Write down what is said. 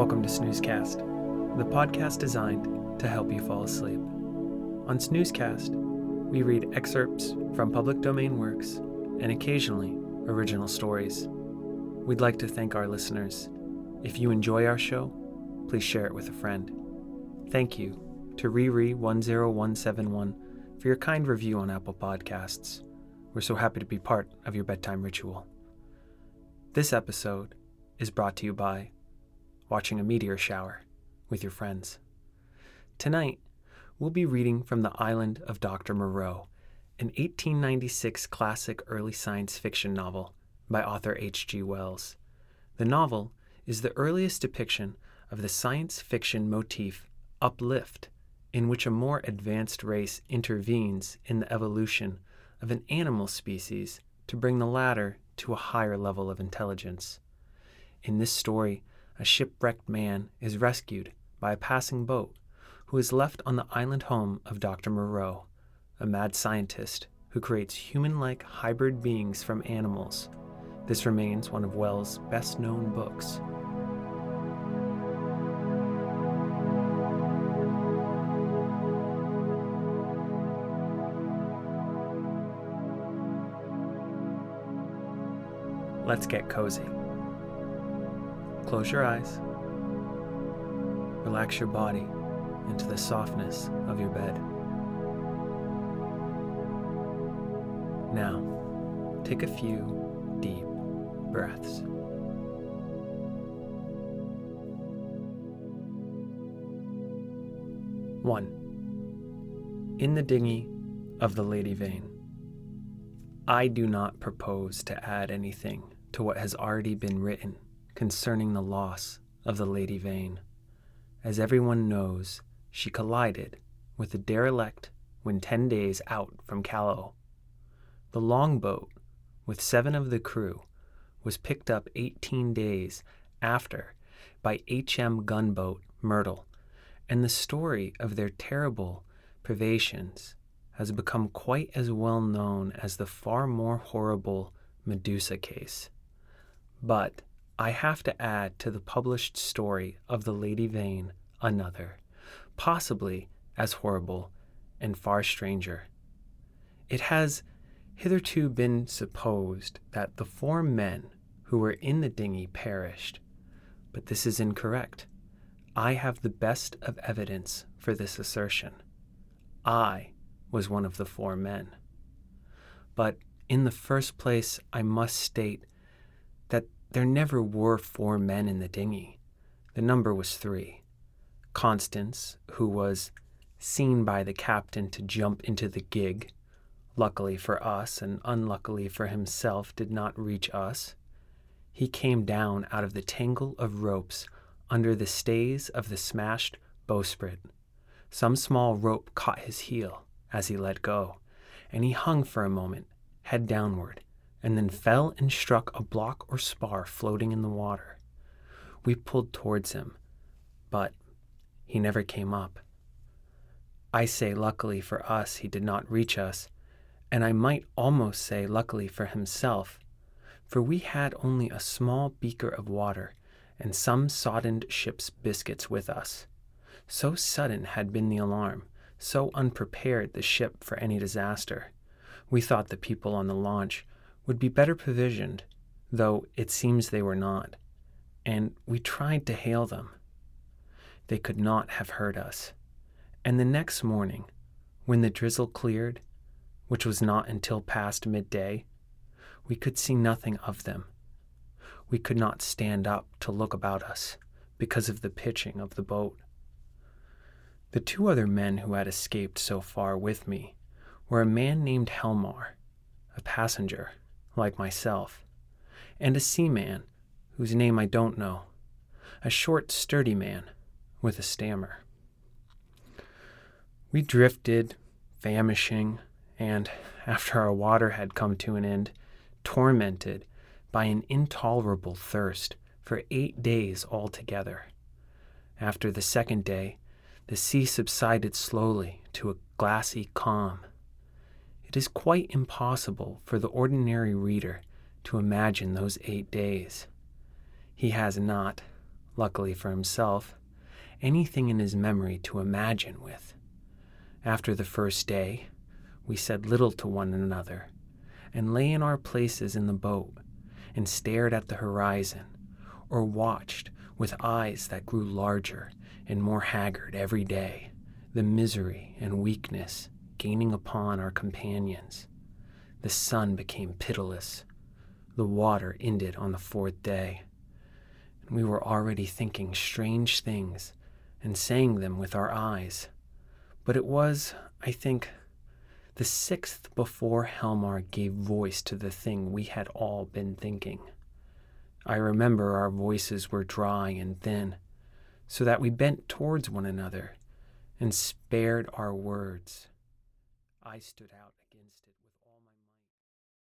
Welcome to Snoozecast, the podcast designed to help you fall asleep. On Snoozecast, we read excerpts from public domain works and occasionally original stories. We'd like to thank our listeners. If you enjoy our show, please share it with a friend. Thank you to Riri10171 for your kind review on Apple Podcasts. We're so happy to be part of your bedtime ritual. This episode is brought to you by watching a meteor shower with your friends. Tonight, we'll be reading from The Island of Dr. Moreau, an 1896 classic early science fiction novel by author H.G. Wells. The novel is the earliest depiction of the science fiction motif uplift, in which a more advanced race intervenes in the evolution of an animal species to bring the latter to a higher level of intelligence. In this story, a shipwrecked man is rescued by a passing boat who is left on the island home of Dr. Moreau, a mad scientist who creates human like hybrid beings from animals. This remains one of Wells' best known books. Let's get cozy. Close your eyes. Relax your body into the softness of your bed. Now, take a few deep breaths. One. In the dinghy of the Lady Vane. I do not propose to add anything to what has already been written concerning the loss of the Lady Vane. As everyone knows, she collided with the derelict when 10 days out from Callao. The longboat, with seven of the crew, was picked up 18 days after by HM gunboat Myrtle, and the story of their terrible privations has become quite as well known as the far more horrible Medusa case. But I have to add to the published story of the Lady Vane another, possibly as horrible and far stranger. It has hitherto been supposed that the four men who were in the dinghy perished, but this is incorrect. I have the best of evidence for this assertion. I was one of the four men. But in the first place, I must state there never were four men in the dinghy. The number was three. Constans, who was seen by the captain to jump into the gig, luckily for us and unluckily for himself, did not reach us. He came down out of the tangle of ropes under the stays of the smashed bowsprit. Some small rope caught his heel as he let go, and he hung for a moment, head downward, and then fell and struck a block or spar floating in the water. We pulled towards him, but he never came up. I say, luckily for us, he did not reach us, and I might almost say, luckily for himself, for we had only a small beaker of water and some soddened ship's biscuits with us. So sudden had been the alarm, so unprepared the ship for any disaster. We thought the people on the launch would be better provisioned, though it seems they were not, and we tried to hail them. They could not have heard us. And the next morning, when the drizzle cleared, which was not until past midday, we could see nothing of them. We could not stand up to look about us because of the pitching of the boat. The two other men who had escaped so far with me were a man named Helmar, a passenger like myself, and a seaman whose name I don't know, a short, sturdy man with a stammer. We drifted, famishing, and, after our water had come to an end, tormented by an intolerable thirst for eight days altogether. After the second day, the sea subsided slowly to a glassy calm. It is quite impossible for the ordinary reader to imagine those eight days. He has not, luckily for himself, anything in his memory to imagine with. After the first day, we said little to one another and lay in our places in the boat and stared at the horizon or watched with eyes that grew larger and more haggard every day the misery and weakness gaining upon our companions. The sun became pitiless. The water ended on the fourth day. And we were already thinking strange things and saying them with our eyes. But it was, I think, the sixth before Helmar gave voice to the thing we had all been thinking. I remember our voices were dry and thin, so that we bent towards one another and spared our words. I stood out